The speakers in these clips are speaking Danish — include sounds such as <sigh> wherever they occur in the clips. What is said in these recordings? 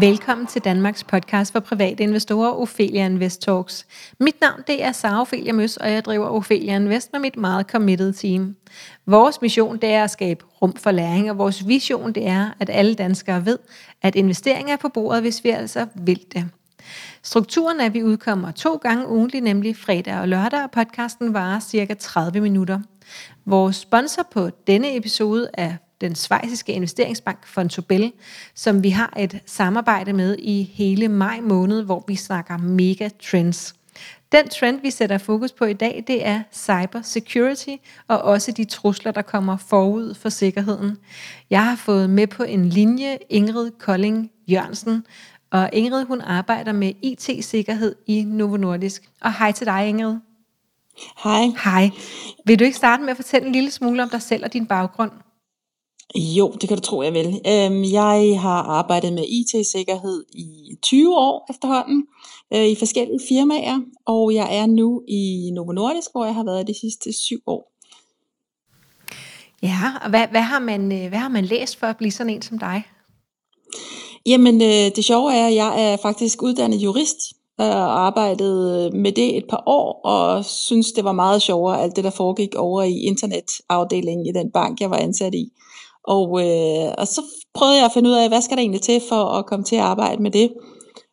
Velkommen til Danmarks podcast for private investorer, Ophelia Invest Talks. Mit navn det er Sara Ophelia Møs, og jeg driver Ophelia Invest med mit meget committed team. Vores mission det er at skabe rum for læring, og vores vision det er, at alle danskere ved, at investering er på bordet, hvis vi altså vil det. Strukturen er, at vi udkommer to gange ugentlig, nemlig fredag og lørdag, og podcasten varer cirka 30 minutter. Vores sponsor på denne episode er den svejsiske investeringsbank Fontobel, som vi har et samarbejde med i hele maj måned, hvor vi snakker mega trends. Den trend, vi sætter fokus på i dag, det er cyber security og også de trusler, der kommer forud for sikkerheden. Jeg har fået med på en linje Ingrid Kolding Jørgensen, og Ingrid hun arbejder med IT-sikkerhed i Novo Nordisk. Og hej til dig Ingrid. Hej. Hej. Vil du ikke starte med at fortælle en lille smule om dig selv og din baggrund? Jo, det kan du tro, jeg vil. Øhm, jeg har arbejdet med IT-sikkerhed i 20 år efterhånden øh, i forskellige firmaer, og jeg er nu i Novo Nordisk, hvor jeg har været de sidste syv år. Ja, og hvad, hvad, har man, øh, hvad har man læst for at blive sådan en som dig? Jamen, øh, det sjove er, at jeg er faktisk uddannet jurist og arbejdet med det et par år, og synes, det var meget sjovere, alt det, der foregik over i internetafdelingen i den bank, jeg var ansat i. Og, øh, og så prøvede jeg at finde ud af, hvad skal der egentlig til for at komme til at arbejde med det.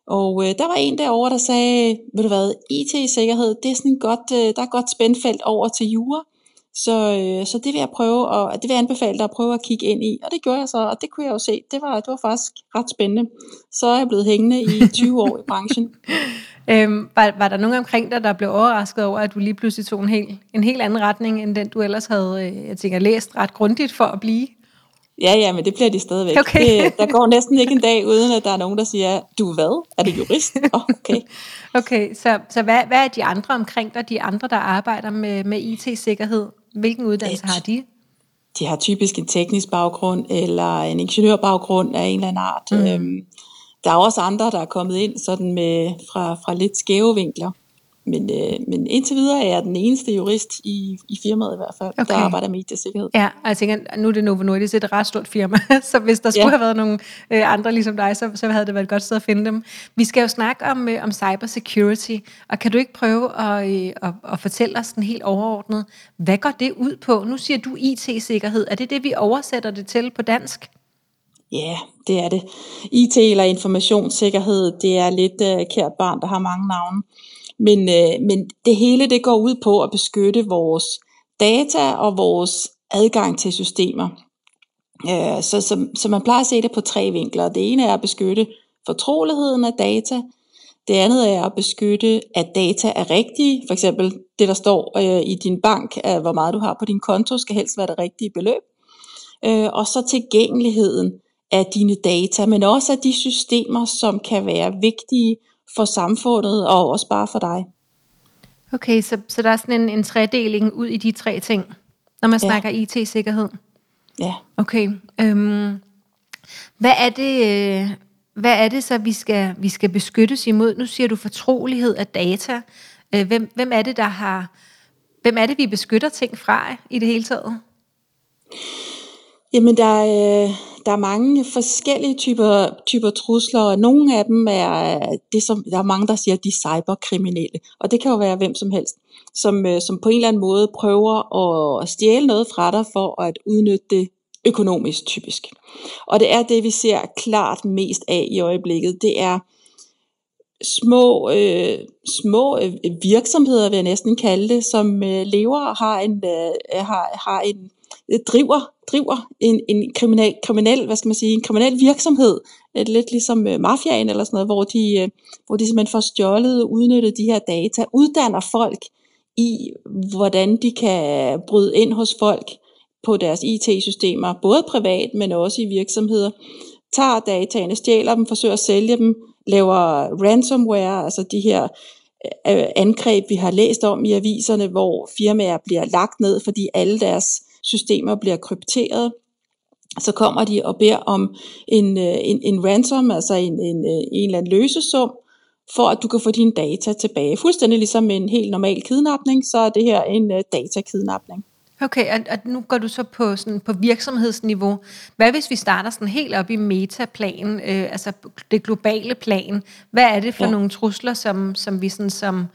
Og øh, der var en derovre, der sagde, ved du hvad, IT-sikkerhed, det er sådan godt, øh, der er godt spændfelt over til jura. Så, øh, så det vil jeg prøve, og det vil jeg anbefale dig at prøve at kigge ind i. Og det gjorde jeg så, og det kunne jeg jo se. Det var, det var faktisk ret spændende. Så er jeg blevet hængende i 20 år i branchen. <laughs> øhm, var, var der nogen omkring dig, der blev overrasket over, at du lige pludselig tog en helt, en helt anden retning, end den du ellers havde, øh, jeg tænker, læst ret grundigt for at blive? Ja, ja, men det bliver de stadigvæk. <laughs> Okay. Det, der går næsten ikke en dag, uden at der er nogen, der siger, du hvad? Er det jurist? <laughs> Oh, okay. okay, så, så hvad, hvad er de andre omkring dig, de andre, der arbejder med, med IT-sikkerhed? Hvilken uddannelse har de? De har typisk en teknisk baggrund, eller en ingeniørbaggrund af en eller anden art. Mm. Øhm, der er også andre, der er kommet ind sådan med, fra, fra lidt skæve vinkler. Men, øh, men indtil videre er jeg den eneste jurist i, i firmaet i hvert fald, okay. der arbejder med IT-sikkerhed. Ja, og jeg tænker, nu er det Novo Nordisk, det er et ret stort firma, <laughs> så hvis der skulle ja. have været nogle øh, andre ligesom dig, så, så havde det været et godt sted at finde dem. Vi skal jo snakke om, øh, om cyber security, og kan du ikke prøve at, øh, at, at fortælle os den helt overordnet, hvad går det ud på? Nu siger du IT-sikkerhed, er det det, vi oversætter det til på dansk? Ja, yeah, det er det. IT eller informationssikkerhed, det er lidt øh, kært barn, der har mange navne. Men, øh, men det hele det går ud på at beskytte vores data og vores adgang til systemer. Øh, så, så, så man plejer at se det på tre vinkler. Det ene er at beskytte fortroligheden af data. Det andet er at beskytte, at data er rigtige. For eksempel det, der står øh, i din bank, af hvor meget du har på din konto, skal helst være det rigtige beløb. Øh, og så tilgængeligheden af dine data, men også af de systemer, som kan være vigtige for samfundet og også bare for dig. Okay, så, så der er sådan en, en tredeling ud i de tre ting, når man ja. snakker IT-sikkerhed? Ja. Okay. Øhm, hvad er det, øh, hvad er det så, vi skal, vi skal beskyttes imod? Nu siger du fortrolighed af data. Øh, hvem, hvem er det, der har... Hvem er det, vi beskytter ting fra i det hele taget? Jamen, der er, der er mange forskellige typer, typer trusler, og nogle af dem er det, som der er mange, der siger, de cyberkriminelle. Og det kan jo være hvem som helst, som, øh, som på en eller anden måde prøver at stjæle noget fra dig for at udnytte det økonomisk typisk. Og det er det, vi ser klart mest af i øjeblikket. Det er små, øh, små øh, virksomheder, vil jeg næsten kalde det, som øh, lever og har en, øh, har, har en Øh, driver, driver en, en kriminal, kriminel, hvad skal man sige, en kriminel virksomhed, øh, lidt ligesom øh, mafiaen eller sådan noget, hvor de, øh, hvor de simpelthen får stjålet og udnyttet de her data, uddanner folk i, hvordan de kan bryde ind hos folk på deres IT-systemer, både privat, men også i virksomheder, tager dataene, stjæler dem, forsøger at sælge dem, laver ransomware, altså de her øh, angreb, vi har læst om i aviserne, hvor firmaer bliver lagt ned, fordi alle deres systemer bliver krypteret, så kommer de og beder om en, øh, en, en ransom, altså en, en, øh, en eller anden løsesum, for at du kan få dine data tilbage. Fuldstændig ligesom en helt normal kidnapning, så er det her en uh, datakidnapning. Okay, og, og nu går du så på, sådan, på virksomhedsniveau. Hvad hvis vi starter sådan helt op i metaplan, øh, altså det globale plan? Hvad er det for ja. nogle trusler, som, som vi sådan, som,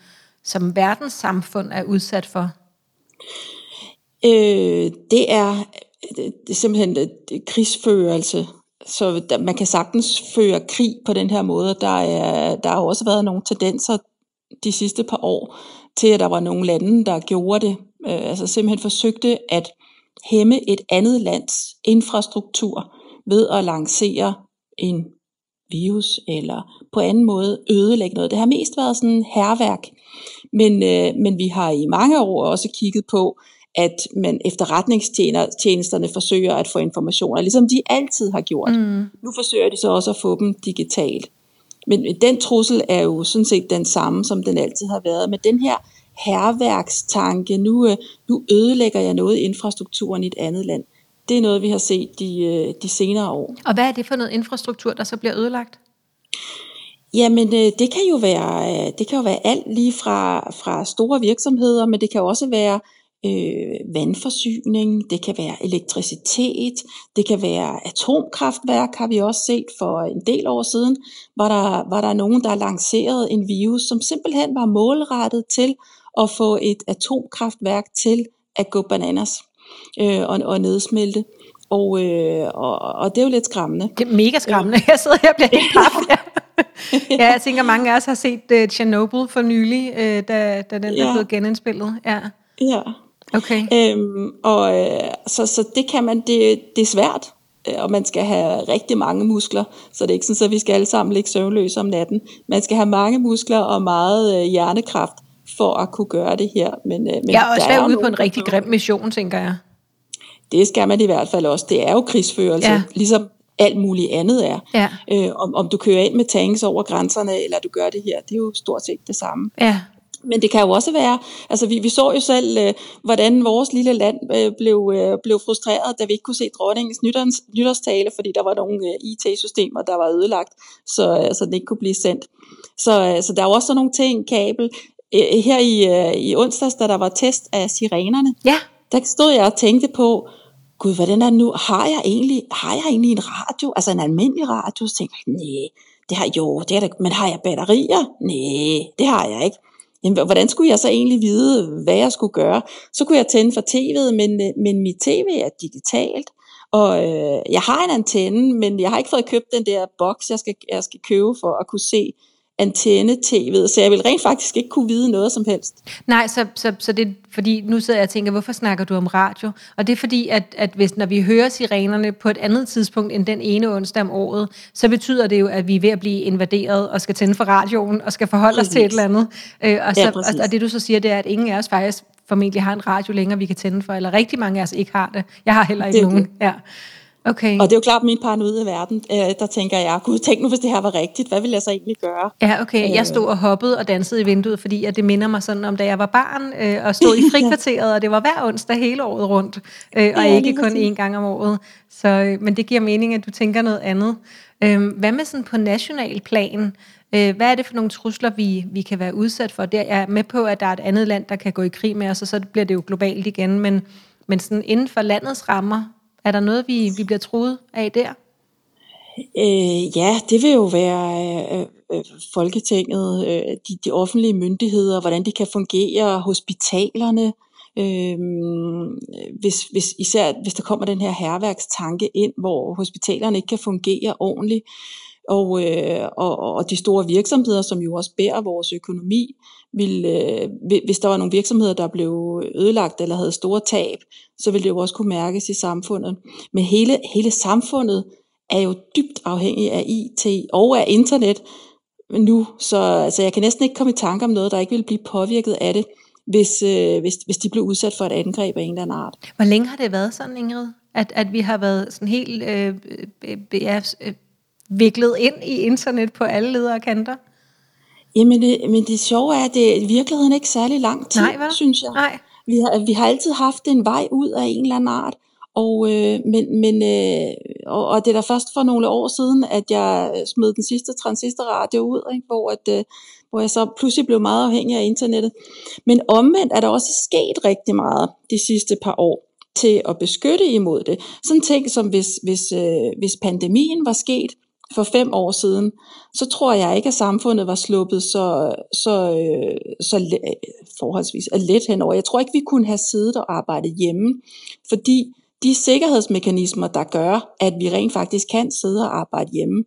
som verdenssamfund er udsat for? Øh, det er øh, det er simpelthen øh, det krigsførelse. Så der, man kan sagtens føre krig på den her måde. Der, er, der har også været nogle tendenser de sidste par år til, at der var nogle lande, der gjorde det. Øh, altså simpelthen forsøgte at hæmme et andet lands infrastruktur ved at lancere en virus eller på anden måde ødelægge noget. Det har mest været sådan herværk. Men, øh, men vi har i mange år også kigget på, at man efterretningstjenesterne forsøger at få informationer, ligesom de altid har gjort. Mm. Nu forsøger de så også at få dem digitalt. Men den trussel er jo sådan set den samme, som den altid har været. Men den her herværkstanke, nu, øh, nu ødelægger jeg noget i infrastrukturen i et andet land, det er noget, vi har set de, øh, de senere år. Og hvad er det for noget infrastruktur, der så bliver ødelagt? Jamen, øh, det kan jo være, det kan jo være alt lige fra, fra store virksomheder, men det kan også være øh, vandforsyning, det kan være elektricitet, det kan være atomkraftværk, har vi også set for en del år siden, var der, var der nogen, der lancerede en virus, som simpelthen var målrettet til at få et atomkraftværk til at gå bananas øh, og, og nedsmelte. Og, øh, og, og det er jo lidt skræmmende. Det er mega skræmmende. Jeg sidder her og bliver helt paf. <laughs> Ja. ja, jeg tænker, mange af os har set uh, Chernobyl for nylig, uh, da, da den ja. er blevet genindspillet. Ja. ja. Okay. Øhm, og øh, så, så det kan man, det, det er svært, øh, og man skal have rigtig mange muskler, så det er ikke sådan, at vi skal alle sammen ligge søvnløse om natten. Man skal have mange muskler og meget øh, hjernekraft for at kunne gøre det her. Men, øh, men jeg er også været ude på en rigtig grim mission, tænker jeg. Det skal man i hvert fald også. Det er jo krigsførelse, ja. ligesom alt muligt andet er. Ja. Øh, om, om du kører ind med tanks over grænserne, eller du gør det her, det er jo stort set det samme. Ja. Men det kan jo også være, altså vi, vi så jo selv, øh, hvordan vores lille land øh, blev, øh, blev frustreret, da vi ikke kunne se dronningens nytårs, nytårstale, fordi der var nogle øh, IT-systemer, der var ødelagt, så, øh, så den ikke kunne blive sendt. Så, øh, så der er jo også sådan nogle ting, kabel. Øh, her i, øh, i onsdags, da der var test af sirenerne, ja. der stod jeg og tænkte på, gud, hvordan er det nu? Har jeg egentlig, har jeg egentlig en radio, altså en almindelig radio? Så tænkte jeg, nej, det har jo, det er da, men har jeg batterier? Nej, det har jeg ikke jamen, hvordan skulle jeg så egentlig vide, hvad jeg skulle gøre? Så kunne jeg tænde for tv'et, men, men mit tv er digitalt, og øh, jeg har en antenne, men jeg har ikke fået købt den der boks, jeg skal, jeg skal købe for at kunne se antenne-tv'et, så jeg vil rent faktisk ikke kunne vide noget som helst. Nej, så, så, så det fordi nu sidder jeg og tænker, hvorfor snakker du om radio? Og det er fordi, at, at hvis, når vi hører sirenerne på et andet tidspunkt end den ene onsdag om året, så betyder det jo, at vi er ved at blive invaderet og skal tænde for radioen og skal forholde præcis. os til et eller andet. Øh, og, så, ja, og, og det du så siger, det er, at ingen af os faktisk formentlig har en radio længere, vi kan tænde for, eller rigtig mange af os ikke har det. Jeg har heller ikke det nogen. Ja. Okay. Og det er jo klart, min paranoide verden, øh, der tænker jeg, gud, tænk nu, hvis det her var rigtigt, hvad ville jeg så egentlig gøre? Ja, okay. Jeg øh. stod og hoppede og dansede i vinduet, fordi at det minder mig sådan om, da jeg var barn, øh, og stod i <laughs> frikvarteret, og det var hver onsdag hele året rundt, øh, og ja, ikke kun én gang om året. Så, øh, men det giver mening, at du tænker noget andet. Øh, hvad med sådan på national plan? Øh, hvad er det for nogle trusler, vi, vi kan være udsat for? Der, jeg er med på, at der er et andet land, der kan gå i krig med os, og så bliver det jo globalt igen, men, men sådan inden for landets rammer, er der noget, vi, vi bliver troet af der? Øh, ja, det vil jo være øh, øh, Folketinget, øh, de, de offentlige myndigheder, hvordan de kan fungere, hospitalerne, øh, hvis, hvis, især hvis der kommer den her herværkstanke ind, hvor hospitalerne ikke kan fungere ordentligt, og, øh, og, og de store virksomheder, som jo også bærer vores økonomi, vil, øh, hvis der var nogle virksomheder, der blev ødelagt eller havde store tab, så ville det jo også kunne mærkes i samfundet. Men hele, hele samfundet er jo dybt afhængig af IT og af internet nu, så altså, jeg kan næsten ikke komme i tanke om noget, der ikke ville blive påvirket af det, hvis, øh, hvis, hvis de blev udsat for et angreb af en eller anden art. Hvor længe har det været sådan, Ingrid? At, at vi har været sådan helt øh, øh, øh ja, øh, viklet ind i internet på alle ledere kanter? Jamen, det, men det sjove er, at det i virkeligheden ikke særlig lang tid, Nej, synes jeg. Nej. Vi har, vi har altid haft en vej ud af en eller anden art, og, øh, men, men, øh, og, og det er da først for nogle år siden, at jeg smed den sidste transistorradio ud, ikke? Hvor, at, øh, hvor jeg så pludselig blev meget afhængig af internettet. Men omvendt er der også sket rigtig meget de sidste par år til at beskytte imod det. Sådan ting som hvis, hvis, øh, hvis pandemien var sket for fem år siden, så tror jeg ikke, at samfundet var sluppet så, så, øh, så forholdsvis øh, let henover. Jeg tror ikke, vi kunne have siddet og arbejdet hjemme, fordi de sikkerhedsmekanismer, der gør, at vi rent faktisk kan sidde og arbejde hjemme,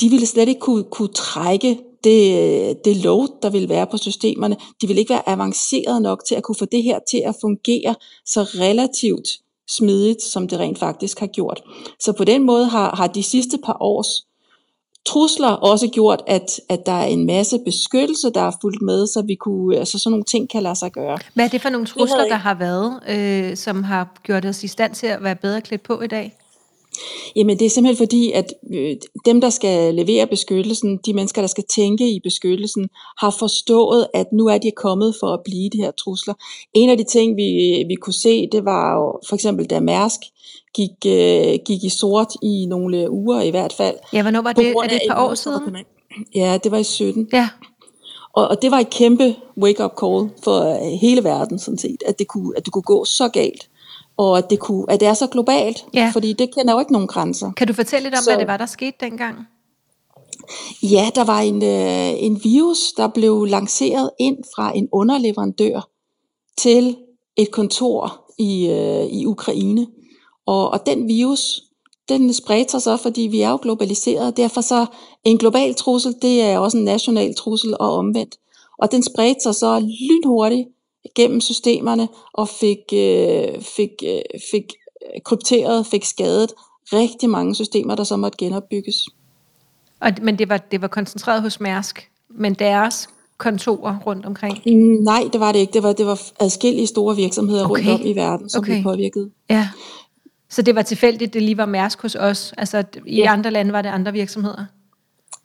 de ville slet ikke kunne, kunne trække det, det load, der vil være på systemerne. De vil ikke være avanceret nok til at kunne få det her til at fungere så relativt smidigt, som det rent faktisk har gjort. Så på den måde har, har de sidste par års trusler også gjort, at, at der er en masse beskyttelse, der er fulgt med, så vi kunne, altså sådan nogle ting kan lade sig gøre. Hvad er det for nogle trusler, der har været, øh, som har gjort os i stand til at være bedre klædt på i dag? Jamen det er simpelthen fordi, at øh, dem, der skal levere beskyttelsen, de mennesker, der skal tænke i beskyttelsen, har forstået, at nu er de kommet for at blive de her trusler. En af de ting, vi, vi kunne se, det var jo for eksempel, da Mærsk gik, øh, gik i sort i nogle uger i hvert fald. Ja, hvornår var det? Er det et par år siden? Ja, det var i 17. Ja. Og, og det var et kæmpe wake-up call for hele verden, sådan set, at det kunne, at det kunne gå så galt og at det, kunne, at det er så globalt, ja. fordi det kender jo ikke nogen grænser. Kan du fortælle lidt om, så, hvad det var, der skete dengang? Ja, der var en, øh, en virus, der blev lanceret ind fra en underleverandør til et kontor i, øh, i Ukraine. Og, og den virus, den spredte sig så, fordi vi er jo globaliseret. Derfor så en global trussel, det er også en national trussel og omvendt. Og den spredte sig så lynhurtigt gennem systemerne og fik, øh, fik, øh, fik krypteret, fik skadet rigtig mange systemer, der så måtte genopbygges. Og, men det var, det var koncentreret hos Mærsk, men deres kontorer rundt omkring? Mm, nej, det var det ikke. Det var, det var adskillige store virksomheder okay. rundt om i verden, som okay. blev påvirket. Ja. Så det var tilfældigt, det lige var Mærsk hos os? Altså i ja. andre lande var det andre virksomheder?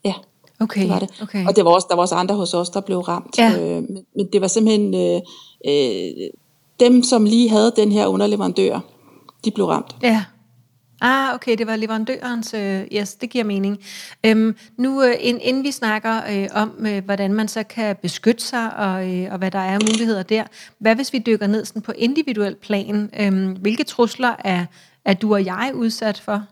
Ja. Okay. Det var det. Okay. Og det var også, der var også andre hos os, der blev ramt. Ja. Øh, men, men det var simpelthen øh, øh, dem, som lige havde den her underleverandør, de blev ramt. Ja. Ah, okay, det var leverandørens, øh, yes, det giver mening. Øhm, nu, øh, inden vi snakker øh, om, øh, hvordan man så kan beskytte sig, og, øh, og hvad der er muligheder der, hvad hvis vi dykker ned sådan på individuel plan? Øh, hvilke trusler er, er du og jeg udsat for?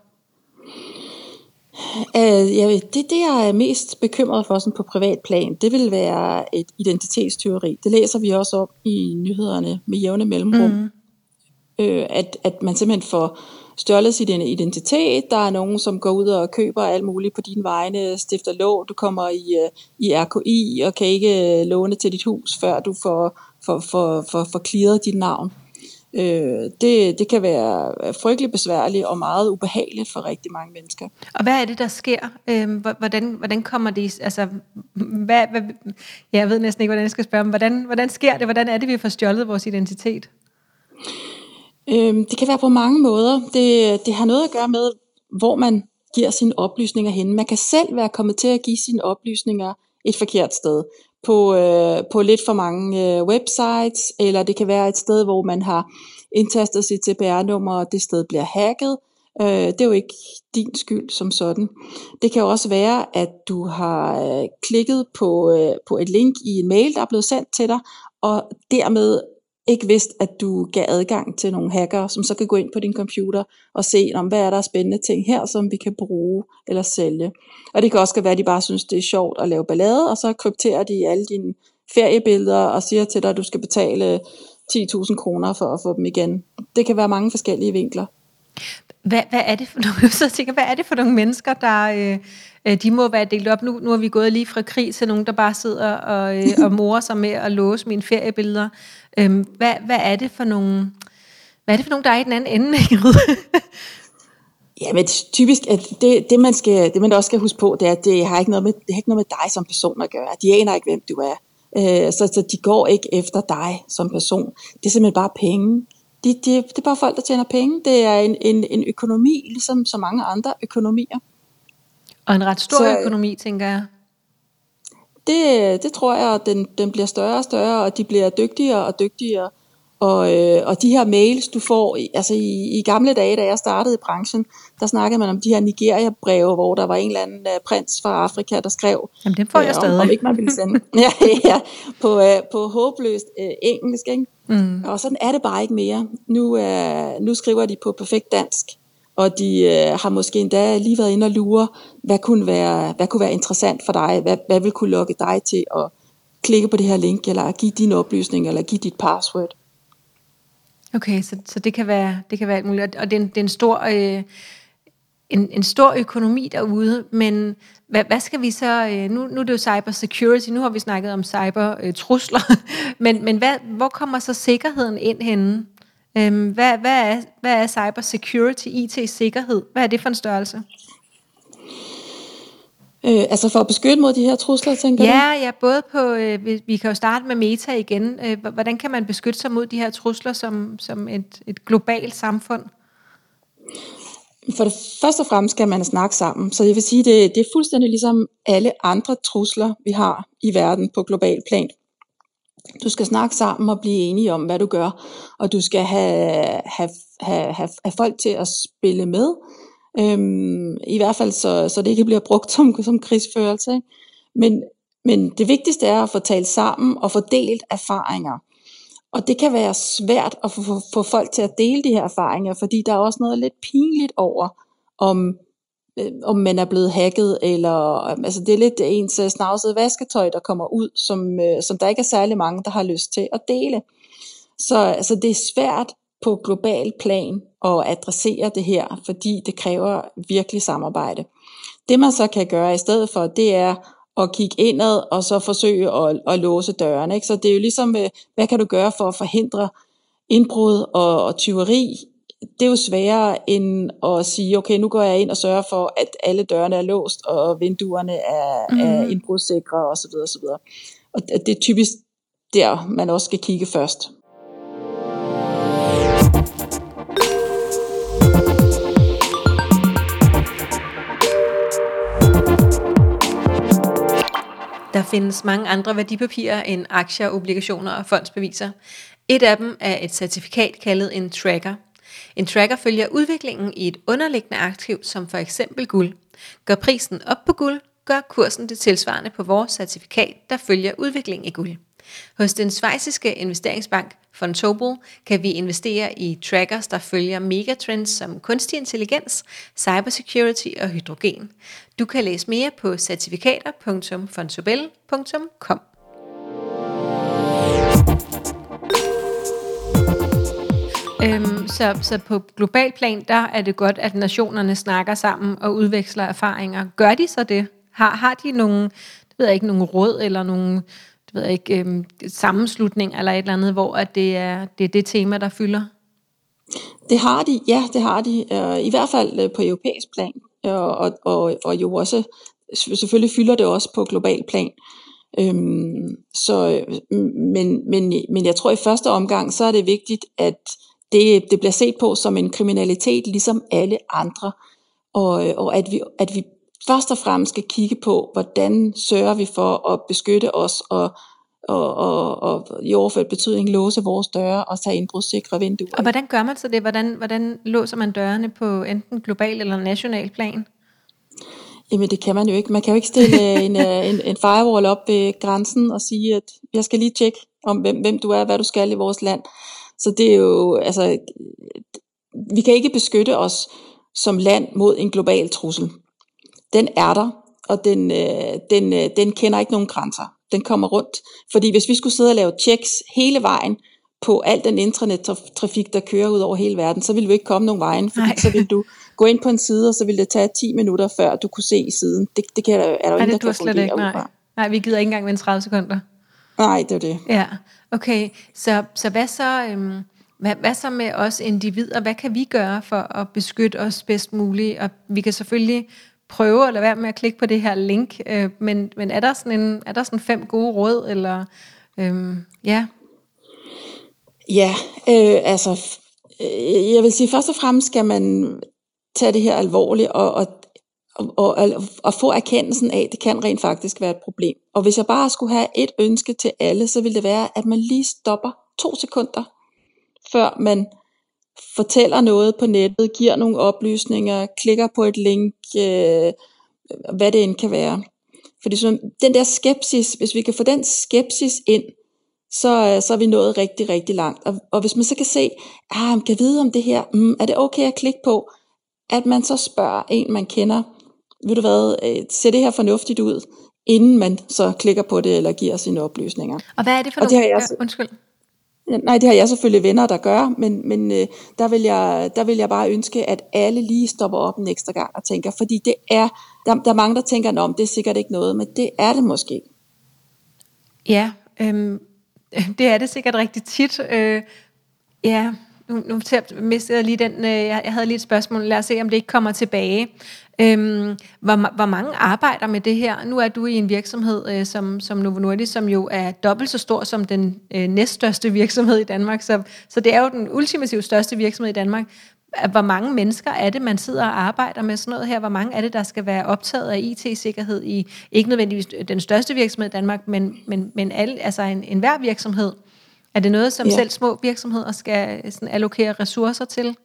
Jeg ved, det, det, jeg er mest bekymret for sådan på privat plan, det vil være et identitetstyveri. Det læser vi også om i nyhederne med jævne mellemrum. Mm. Uh, at, at man simpelthen får stjålet sin identitet. Der er nogen, som går ud og køber alt muligt på dine vegne, stifter lån. Du kommer i, uh, i RKI og kan ikke låne til dit hus, før du får, får, får, får, får clearet dit navn. Øh, det, det kan være frygtelig besværligt og meget ubehageligt for rigtig mange mennesker. Og hvad er det, der sker? Øh, hvordan, hvordan kommer det? Altså, hvad, hvad, jeg ved næsten ikke, hvordan jeg skal spørge, men hvordan, hvordan sker det? Hvordan er det, vi får stjålet vores identitet? Øh, det kan være på mange måder. Det, det har noget at gøre med, hvor man giver sine oplysninger hen. Man kan selv være kommet til at give sine oplysninger et forkert sted på, øh, på lidt for mange øh, websites, eller det kan være et sted, hvor man har indtastet sit CPR-nummer, og det sted bliver hacket. Øh, det er jo ikke din skyld som sådan. Det kan også være, at du har øh, klikket på, øh, på et link i en mail, der er blevet sendt til dig, og dermed ikke vidste, at du gav adgang til nogle hackere, som så kan gå ind på din computer og se, om hvad er der spændende ting her, som vi kan bruge eller sælge. Og det kan også være, at de bare synes, det er sjovt at lave ballade, og så krypterer de alle dine feriebilleder og siger til dig, at du skal betale 10.000 kroner for at få dem igen. Det kan være mange forskellige vinkler. Hvad, hvad er det for <laughs> nogle, så tænker, hvad er det for nogle mennesker, der øh, Øh, de må være delt op? Nu, nu er vi gået lige fra krig til nogen, der bare sidder og, øh, og morer sig med at låse mine feriebilleder. Øhm, hvad, hvad er det for nogle, hvad er det for nogle, der er i den anden ende? <laughs> Ja, men typisk, at det, det, man skal, det man også skal huske på, det er, at det har ikke noget med, det har ikke noget med dig som person at gøre. De aner ikke, hvem du er. Øh, så, så de går ikke efter dig som person. Det er simpelthen bare penge. De, de, det er bare folk, der tjener penge. Det er en, en, en økonomi, ligesom så mange andre økonomier. Og en ret stor så, økonomi, tænker jeg. Det, det tror jeg, at den, den bliver større og større, og de bliver dygtigere og dygtigere. Og, øh, og de her mails, du får, altså i, i gamle dage, da jeg startede i branchen, der snakkede man om de her Nigeria-breve, hvor der var en eller anden uh, prins fra Afrika, der skrev, Jamen, det får jeg øh, stadig. om, om ikke man ville sende, <laughs> ja, ja, på, uh, på håbløst uh, engelsk, ikke? Mm. Og sådan er det bare ikke mere. Nu, uh, nu skriver de på perfekt dansk, og de øh, har måske endda lige været inde og lure, hvad kunne være, hvad kunne være interessant for dig, hvad, hvad vil kunne lokke dig til at klikke på det her link, eller give dine oplysninger, eller give dit password. Okay, så, så det kan være det kan være alt muligt, og det er en, det er en stor øh, en, en stor økonomi derude, men hvad, hvad skal vi så, øh, nu, nu er det jo cyber security, nu har vi snakket om cyber øh, trusler, <laughs> men, men hvad, hvor kommer så sikkerheden ind henne? Øhm, hvad, hvad, er, hvad er cyber security, IT-sikkerhed? Hvad er det for en størrelse? Øh, altså for at beskytte mod de her trusler, tænker du? Ja, ja, både på, øh, vi, vi kan jo starte med meta igen. Øh, hvordan kan man beskytte sig mod de her trusler som, som et, et globalt samfund? For det første og fremmest skal man snakke sammen. Så jeg vil sige, det, det er fuldstændig ligesom alle andre trusler, vi har i verden på global plan. Du skal snakke sammen og blive enige om, hvad du gør, og du skal have, have, have, have, have folk til at spille med. Øhm, I hvert fald, så, så det ikke bliver brugt som, som krigsførelse. Ikke? Men, men det vigtigste er at få talt sammen og få delt erfaringer. Og det kan være svært at få, få, få folk til at dele de her erfaringer, fordi der er også noget lidt pinligt over, om, øh, om man er blevet hacket, eller øhm, altså det er lidt ens øh, snavsede vasketøj, der kommer ud, som, øh, som der ikke er særlig mange, der har lyst til at dele. Så altså, det er svært på global plan at adressere det her, fordi det kræver virkelig samarbejde. Det man så kan gøre i stedet for, det er at kigge indad og så forsøge at, at låse dørene. Ikke? Så det er jo ligesom, øh, hvad kan du gøre for at forhindre indbrud og, og tyveri? Det er jo sværere end at sige, okay, nu går jeg ind og sørger for, at alle dørene er låst, og vinduerne er, mm. er indbrudssikre osv. osv. Og det er typisk der, man også skal kigge først. Der findes mange andre værdipapirer end aktier, obligationer og fondsbeviser. Et af dem er et certifikat kaldet en tracker. En tracker følger udviklingen i et underliggende aktiv, som for eksempel guld. Går prisen op på guld, gør kursen det tilsvarende på vores certifikat, der følger udviklingen i guld. Hos den svejsiske investeringsbank Fontobel kan vi investere i trackers, der følger megatrends som kunstig intelligens, cybersecurity og hydrogen. Du kan læse mere på certifikater.fontobel.com. Øhm, så, så på global plan, der er det godt, at nationerne snakker sammen og udveksler erfaringer. Gør de så det? Har, har de nogle, det ved jeg ikke, nogle råd eller nogle det ved jeg ikke, øhm, sammenslutning eller et eller andet, hvor at det, er, det er det tema, der fylder? Det har de, ja, det har de. Øh, I hvert fald øh, på europæisk plan, øh, og, og, og jo også, selvfølgelig fylder det også på global plan. Øhm, så, men, men, men jeg tror i første omgang, så er det vigtigt, at det, det bliver set på som en kriminalitet, ligesom alle andre, og, og at, vi, at vi først og fremmest skal kigge på, hvordan sørger vi for at beskytte os og, og, og, og i overført betydning låse vores døre og tage indbrudssikre vinduer. Og hvordan gør man så det? Hvordan, hvordan låser man dørene på enten global eller national plan? Jamen det kan man jo ikke. Man kan jo ikke stille <laughs> en, en, en firewall op ved grænsen og sige, at jeg skal lige tjekke om, hvem, hvem du er, hvad du skal i vores land. Så det er jo, altså, vi kan ikke beskytte os som land mod en global trussel. Den er der, og den, øh, den, øh, den kender ikke nogen grænser. Den kommer rundt. Fordi hvis vi skulle sidde og lave checks hele vejen på al den internettrafik, der kører ud over hele verden, så ville vi ikke komme nogen vejen, fordi Nej. så ville du gå ind på en side, og så ville det tage 10 minutter, før du kunne se siden. Det, det kan, er der jo ingen, der kan ikke, fungere ud nej. Nej, vi gider ikke engang vente 30 sekunder. Nej, det er det. Ja, okay. Så, så hvad så... Øhm, hvad, hvad så med os individer? Hvad kan vi gøre for at beskytte os bedst muligt? Og vi kan selvfølgelig prøve at lade være med at klikke på det her link, øh, men, men er der sådan en, er der sådan fem gode råd eller øhm, ja? Ja, øh, altså øh, jeg vil sige først og fremmest skal man tage det her alvorligt og, og og, og, og få erkendelsen af, at det kan rent faktisk være et problem. Og hvis jeg bare skulle have et ønske til alle, så ville det være, at man lige stopper to sekunder før man fortæller noget på nettet, giver nogle oplysninger, klikker på et link, øh, hvad det end kan være. Fordi så, den der skepsis, hvis vi kan få den skepsis ind, så, øh, så er vi nået rigtig, rigtig langt. Og, og hvis man så kan se, ah, man kan vide om det her, mm, er det okay at klikke på, at man så spørger en, man kender, ved du hvad, øh, ser det her fornuftigt ud, inden man så klikker på det eller giver sine oplysninger. Og hvad er det for og nogle... Det har jeg, undskyld. Nej, det har jeg selvfølgelig venner, der gør, men, men øh, der, vil jeg, der vil jeg bare ønske, at alle lige stopper op en ekstra gang og tænker, fordi det er, der, der er mange, der tænker, om det er sikkert ikke noget, men det er det måske. Ja, øhm, <laughs> det er det sikkert rigtig tit. Øh, ja, nu, nu mistede jeg lige den, øh, jeg, jeg havde lige et spørgsmål, lad os se, om det ikke kommer tilbage. Øhm, hvor, hvor mange arbejder med det her? Nu er du i en virksomhed øh, som, som Novo Nordisk, som jo er dobbelt så stor som den øh, næststørste virksomhed i Danmark, så, så det er jo den ultimativt største virksomhed i Danmark. Hvor mange mennesker er det, man sidder og arbejder med sådan noget her? Hvor mange er det, der skal være optaget af IT-sikkerhed i, ikke nødvendigvis den største virksomhed i Danmark, men, men, men alle, altså en, en hver virksomhed? Er det noget, som ja. selv små virksomheder skal sådan, allokere ressourcer til?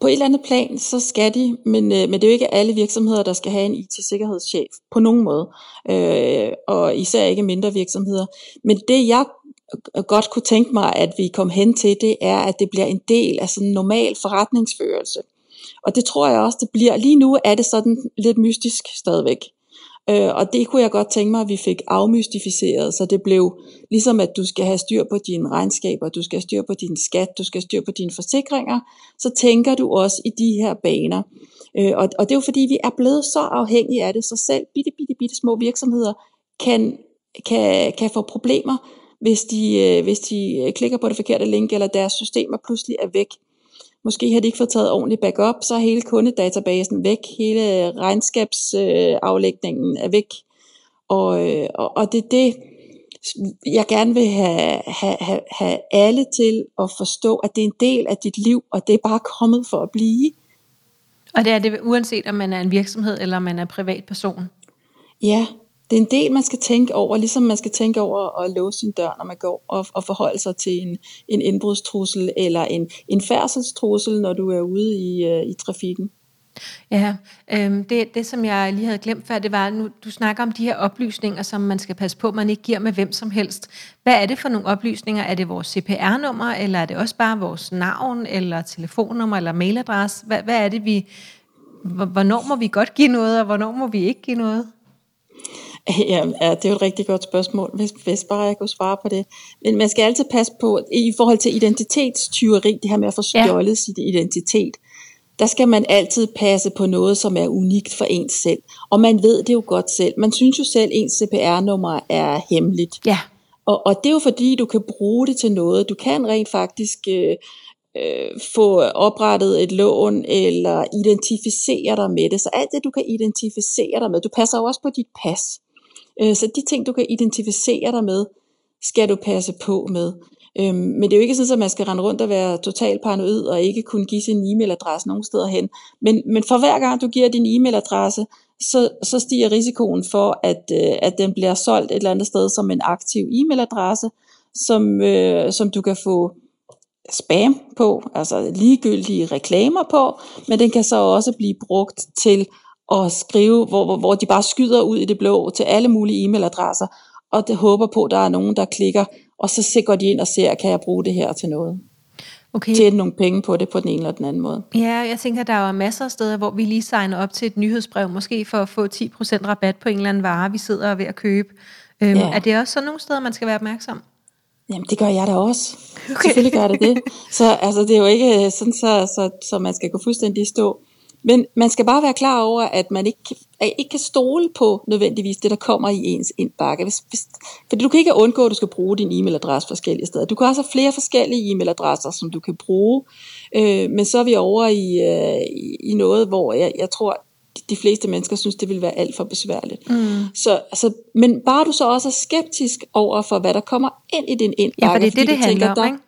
På et eller andet plan, så skal de, men, øh, men det er jo ikke alle virksomheder, der skal have en IT-sikkerhedschef på nogen måde, øh, og især ikke mindre virksomheder. Men det jeg godt kunne tænke mig, at vi kom hen til, det er, at det bliver en del af sådan en normal forretningsførelse. Og det tror jeg også, det bliver. Lige nu er det sådan lidt mystisk stadigvæk. Øh, og det kunne jeg godt tænke mig, at vi fik afmystificeret, så det blev ligesom, at du skal have styr på dine regnskaber, du skal have styr på din skat, du skal have styr på dine forsikringer, så tænker du også i de her baner. Øh, og, og det er jo fordi, vi er blevet så afhængige af det, så selv bitte, bitte, bitte små virksomheder kan, kan, kan få problemer, hvis de, øh, hvis de klikker på det forkerte link, eller deres systemer pludselig er væk. Måske har de ikke fået taget ordentligt backup, så er hele kundedatabasen væk, hele regnskabsaflægningen er væk. Og, øh, og, og det er det, jeg gerne vil have, have, have, have alle til at forstå, at det er en del af dit liv, og det er bare kommet for at blive. Og det er det uanset om man er en virksomhed eller man er privatperson? Ja, det er en del, man skal tænke over, ligesom man skal tænke over at låse sin dør, når man går og, og forholde sig til en, en indbrudstrussel eller en, en færdselstrussel, når du er ude i, øh, i trafikken. Ja, øhm, det, det som jeg lige havde glemt før, det var, nu du snakker om de her oplysninger, som man skal passe på, man ikke giver med hvem som helst. Hvad er det for nogle oplysninger? Er det vores CPR-nummer, eller er det også bare vores navn, eller telefonnummer, eller mailadresse? Hvad, hvad er det, vi... Hvornår må vi godt give noget, og hvornår må vi ikke give noget? <laughs> Ja, ja, det er jo et rigtig godt spørgsmål, hvis, hvis bare jeg kunne svare på det. Men man skal altid passe på, i forhold til identitetstyveri, det her med at få stjålet ja. sin identitet, der skal man altid passe på noget, som er unikt for ens selv. Og man ved det jo godt selv. Man synes jo selv, at ens CPR-nummer er hemmeligt. Ja. Og, og det er jo fordi, du kan bruge det til noget. Du kan rent faktisk øh, øh, få oprettet et lån, eller identificere dig med det. Så alt det, du kan identificere dig med. Du passer jo også på dit pas. Øh, så de ting, du kan identificere dig med, skal du passe på med. Øhm, men det er jo ikke sådan, at man skal rende rundt og være totalt paranoid og ikke kunne give sin e-mailadresse nogen steder hen. Men, men for hver gang du giver din e-mailadresse, så, så stiger risikoen for, at, øh, at den bliver solgt et eller andet sted som en aktiv e-mailadresse, som, øh, som du kan få spam på, altså ligegyldige reklamer på, men den kan så også blive brugt til og skrive, hvor, hvor, hvor de bare skyder ud i det blå til alle mulige e-mailadresser, og det håber på, at der er nogen, der klikker, og så går de ind og ser, kan jeg bruge det her til noget? Okay. Tjene nogle penge på det på den ene eller den anden måde. Ja, jeg tænker, der er masser af steder, hvor vi lige signer op til et nyhedsbrev, måske for at få 10% rabat på en eller anden vare, vi sidder ved at købe. Øhm, ja. Er det også sådan nogle steder, man skal være opmærksom? Jamen, det gør jeg da også. Okay. Selvfølgelig gør det det. <laughs> Så altså, det er jo ikke sådan, så, så, så man skal gå fuldstændig stå. Men man skal bare være klar over, at man ikke, at ikke kan stole på nødvendigvis det, der kommer i ens indbakke. Hvis, hvis, fordi du kan ikke undgå, at du skal bruge din e-mailadresse forskellige steder. Du kan også have flere forskellige e-mailadresser, som du kan bruge. Øh, men så er vi over i, øh, i noget, hvor jeg, jeg tror, de fleste mennesker synes, det vil være alt for besværligt. Mm. Så, altså, men bare du så også er skeptisk over for, hvad der kommer ind i din indbakke. Ja, for det er det, det handler om, ikke?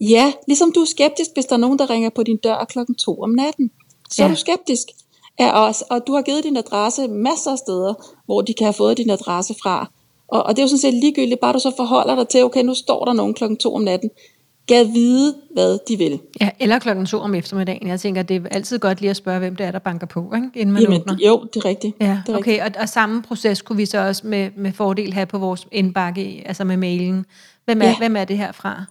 Ja, ligesom du er skeptisk, hvis der er nogen, der ringer på din dør klokken to om natten så ja. er du skeptisk. Ja, og, og du har givet din adresse masser af steder, hvor de kan have fået din adresse fra. Og, og det er jo sådan set ligegyldigt, bare du så forholder dig til, okay, nu står der nogen klokken to om natten. gad vide, hvad de vil. Ja, eller klokken to om eftermiddagen. Jeg tænker, det er altid godt lige at spørge, hvem det er, der banker på, ikke? inden man Jamen, åbner. jo, det er rigtigt. Ja, det er okay, og, og samme proces kunne vi så også med, med fordel have på vores indbakke, altså med mailen. Hvem er. Ja. hvem er det her fra?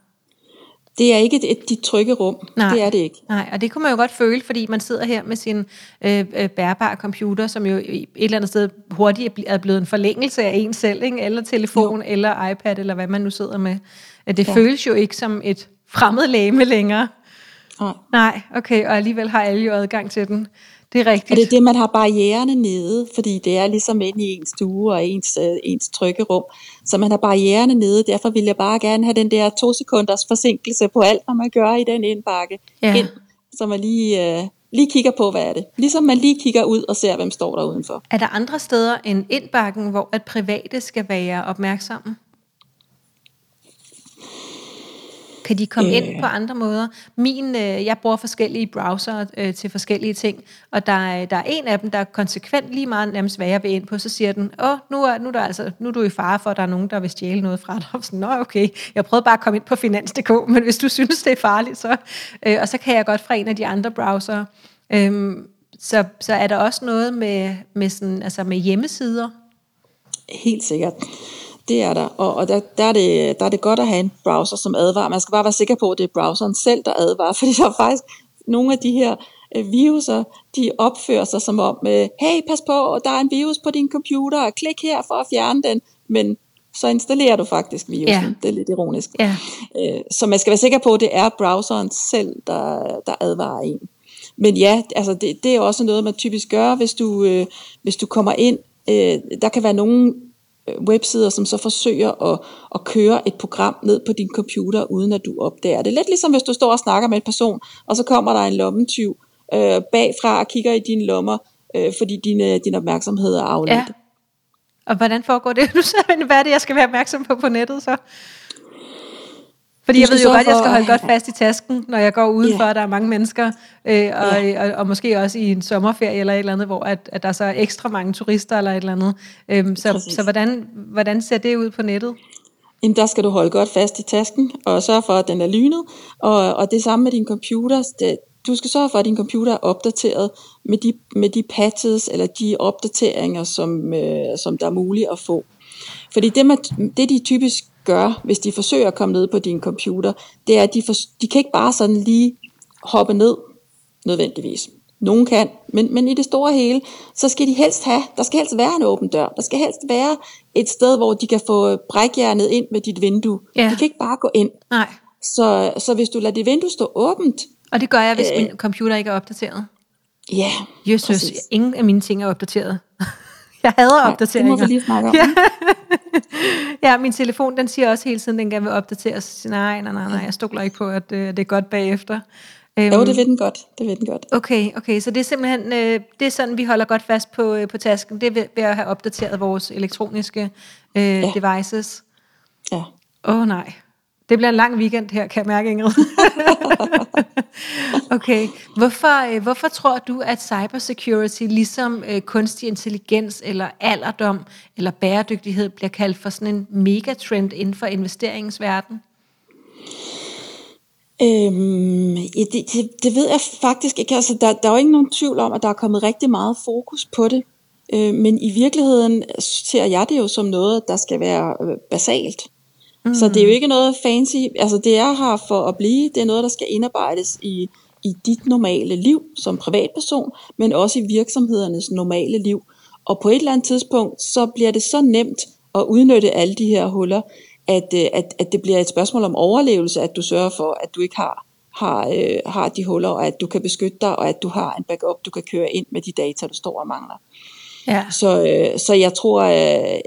Det er ikke et, et dit trygge rum. Nej. Det er det ikke. Nej, og det kunne man jo godt føle, fordi man sidder her med sin øh, øh, bærbare computer, som jo et eller andet sted hurtigt er bl- blevet en forlængelse af en selv, ikke? eller telefon, jo. eller iPad, eller hvad man nu sidder med. Øh, Det. Ja. føles jo ikke som et fremmed læme længere. Nej. Nej, okay, og alligevel har alle jo adgang til den. Det er rigtigt. Og det er det, man har barriererne nede, fordi det er ligesom inde i ens stue og ens, øh, ens trygge rum. Så man har barriererne nede, derfor vil jeg bare gerne have den der to sekunders forsinkelse på alt, hvad man gør i den indbakke. Ja. Ind, så man lige, øh, lige kigger på, hvad er det. Ligesom man lige kigger ud og ser, hvem står der udenfor. Er der andre steder end indbakken, hvor at private skal være opmærksomme? Kan de komme øh. ind på andre måder? Min, øh, jeg bruger forskellige browser øh, til forskellige ting, og der er, der er en af dem, der er konsekvent lige meget nærmest, hvad jeg vil ind på, så siger den, åh, nu er, nu er, der altså, nu er du i fare for, at der er nogen, der vil stjæle noget fra dig. <laughs> Sådan, Nå, okay, jeg prøvede bare at komme ind på finans.dk, <laughs> men hvis du synes, det er farligt, så... Øh, og så kan jeg godt fra en af de andre browsere. Øhm, så, så er der også noget med, med, sådan, altså med hjemmesider, Helt sikkert. Det er der, og, og der, der, er det, der er det godt at have en browser, som advarer. Man skal bare være sikker på, at det er browseren selv, der advarer, <laughs> fordi der er faktisk nogle af de her øh, viruser, de opfører sig som om, øh, hey, pas på, der er en virus på din computer, klik her for at fjerne den, men så installerer du faktisk virusen. Ja. Det er lidt ironisk. Ja. Øh, så man skal være sikker på, at det er browseren selv, der, der advarer en. Men ja, altså det, det er også noget, man typisk gør, hvis du, øh, hvis du kommer ind. Øh, der kan være nogle øh, websider, som så forsøger at, at køre et program ned på din computer, uden at du opdager det. Lidt ligesom hvis du står og snakker med en person, og så kommer der en lommetyv øh, bagfra og kigger i dine lommer, øh, fordi din, øh, din opmærksomhed er afledt. Ja. Og hvordan foregår det? <laughs> Du sagde, hvad er det, jeg skal være opmærksom på på nettet så? Fordi jeg ved jo godt, at jeg skal holde godt fast i tasken, når jeg går udenfor, og der er mange mennesker, øh, og, og, og måske også i en sommerferie eller et eller andet, hvor at, at der så er ekstra mange turister eller et eller andet. Øhm, så Præcis. så hvordan, hvordan ser det ud på nettet? Jamen, der skal du holde godt fast i tasken, og sørge for, at den er lynet. Og, og det samme med din computer. Det, du skal sørge for, at din computer er opdateret med de, med de patches, eller de opdateringer, som, øh, som der er muligt at få. Fordi det, man, det, de typisk gør, hvis de forsøger at komme ned på din computer, det er, at de, for, de kan ikke bare sådan lige hoppe ned, nødvendigvis. Nogen kan, men, men i det store hele, så skal de helst have, der skal helst være en åben dør. Der skal helst være et sted, hvor de kan få brækjernet ind med dit vindue. Ja. De kan ikke bare gå ind. Nej. Så, så hvis du lader dit vindue stå åbent, Og det gør jeg, hvis Øh. min computer ikke er opdateret. ja, Jesus, præcis. ingen af mine ting er opdateret. <laughs> jeg hader Nej, opdateringer. Det må vi lige snakke om. Ja. <laughs> ja, min telefon, den siger også hele tiden, den gerne vil opdateres. Nej, nej, nej, nej, jeg stoler ikke på, at øh, det er godt bagefter. Øhm, Jo, det ved den godt. Det ved den godt. Okay, okay, så det er simpelthen, øh, det er sådan, vi holder godt fast på, øh, på tasken. Det er ved, ved at have opdateret vores elektroniske øh, ja. devices. Ja. Åh oh, nej, det bliver en lang weekend her, kan jeg mærke, Ingrid. <laughs> okay, hvorfor, øh, hvorfor tror du, at cybersecurity, ligesom øh, kunstig intelligens, eller alderdom, eller bæredygtighed, bliver kaldt for sådan en megatrend inden for investeringsverdenen? Øhm, ja, det, det, det ved jeg faktisk ikke. Altså, der, der er jo ikke nogen tvivl om, at der er kommet rigtig meget fokus på det. Øh, men i virkeligheden ser jeg det jo som noget, der skal være øh, basalt. Mm. Så det er jo ikke noget fancy. Altså det er her for at blive. Det er noget, der skal indarbejdes i, i dit normale liv som privatperson, men også i virksomhedernes normale liv. Og på et eller andet tidspunkt, så bliver det så nemt at udnytte alle de her huller, at, øh, at, at det bliver et spørgsmål om overlevelse, at du sørger for, at du ikke har, har, øh, har de huller, og at du kan beskytte dig, og at du har en backup, du kan køre ind med de data, du står og mangler. Ja. Så, øh, så jeg tror, øh,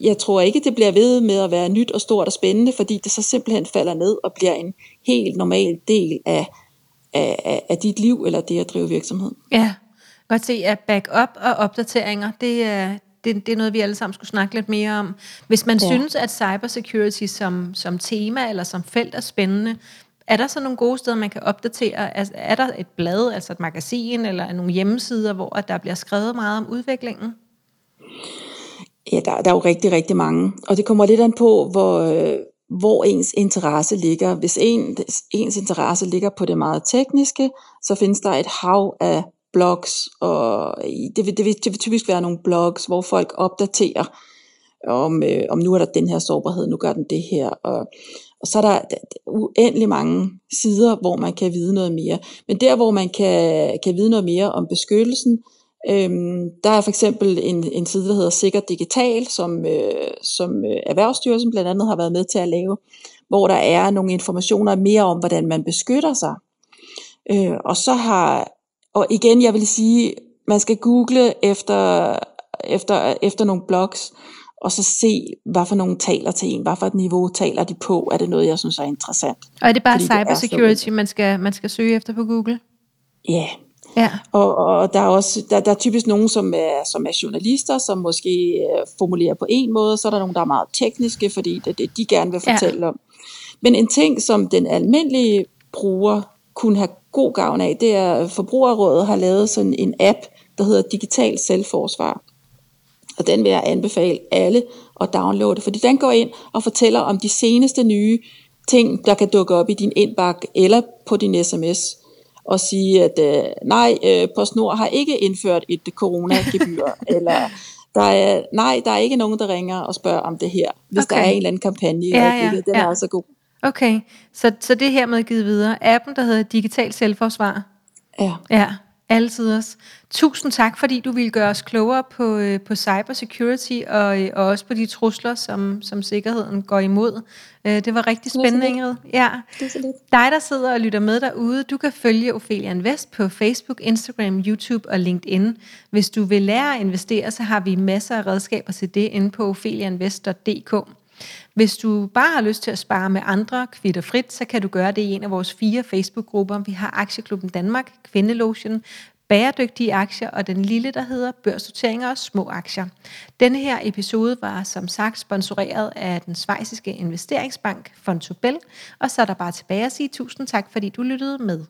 jeg tror ikke, det bliver ved med at være nyt og stort og spændende, fordi det så simpelthen falder ned og bliver en helt normal del af, af, af, dit liv eller det at drive virksomhed. Ja, godt se, at backup og opdateringer, det er, det, det er noget, vi alle sammen skulle snakke lidt mere om. Hvis man ja. Synes, at cybersecurity som, som tema eller som felt er spændende, er der så nogle gode steder, man kan opdatere? Altså, er der et blad, altså et magasin eller nogle hjemmesider, hvor der bliver skrevet meget om udviklingen? Ja, der, der er jo rigtig, rigtig mange. Og det kommer lidt an på, hvor, øh, hvor ens interesse ligger. Hvis en, ens interesse ligger på det meget tekniske, så findes der et hav af blogs, og det vil, det, vil, det vil typisk være nogle blogs, hvor folk opdaterer om, øh, om nu er der den her sårbarhed, nu gør den det her, og, og så er der uendelig mange sider, hvor man kan vide noget mere. Men der, hvor man kan, kan vide noget mere om beskyttelsen, øhm, der er for eksempel en, en side, der hedder Sikker Digital, som, øh, som øh, Erhvervsstyrelsen blandt andet har været med til at lave, hvor der er nogle informationer mere om, hvordan man beskytter sig. Øh, og så har, og igen, jeg vil sige, man skal google efter, efter, efter nogle blogs, og så se, hvad for nogle taler til en, hvad for et niveau taler de på, er det noget, jeg synes er interessant. Og er det bare cybersecurity, man skal, man skal søge efter på Google? Ja, yeah. Ja. Og, og der er også der, der er typisk nogen, som er, som er journalister, som måske øh, formulerer på en måde, så er der nogen, der er meget tekniske, fordi det er det, de gerne vil fortælle ja. om. Men en ting, som den almindelige bruger kunne have god gavn af, det er, at Forbrugerrådet har lavet sådan en app, der hedder Digital Selvforsvar. Og den vil jeg anbefale alle at downloade, fordi den går ind og fortæller om de seneste nye ting, der kan dukke op i din indbakke eller på din sms. Og sige, at øh, nej, øh, PostNord har ikke indført et coronagebyr, <laughs> eller der er, nej, der er ikke nogen, der ringer og spørger om det her, hvis okay. der er en eller anden kampagne. Ja, ja, den ja. er altså god. Okay, så, så det her med givet videre. Appen, der hedder Digital Selvforsvar. Ja. Ja, altid også. Tusind tak, fordi du ville gøre os klogere på, øh, på cybersecurity og, øh, og også på de trusler, som, som sikkerheden går imod. Øh, det var rigtig spændende, Ingrid. Ja. Dig, der sidder og lytter med derude, du kan følge Ophelia Invest på Facebook, Instagram, YouTube og LinkedIn. Hvis du vil lære at investere, så har vi masser af redskaber til det inde på opheliainvest.dk. Hvis du bare har lyst til at spare med andre kvitterfrit, så kan du gøre det i en af vores fire Facebook-grupper. Vi har Aktieklubben Danmark, Kvindelotion, bæredygtige aktier og den lille, der hedder børsnoteringer og små aktier. Denne her episode var som sagt sponsoreret af den svejsiske investeringsbank Fontobel, og så er der bare tilbage at sige tusind tak, fordi du lyttede med.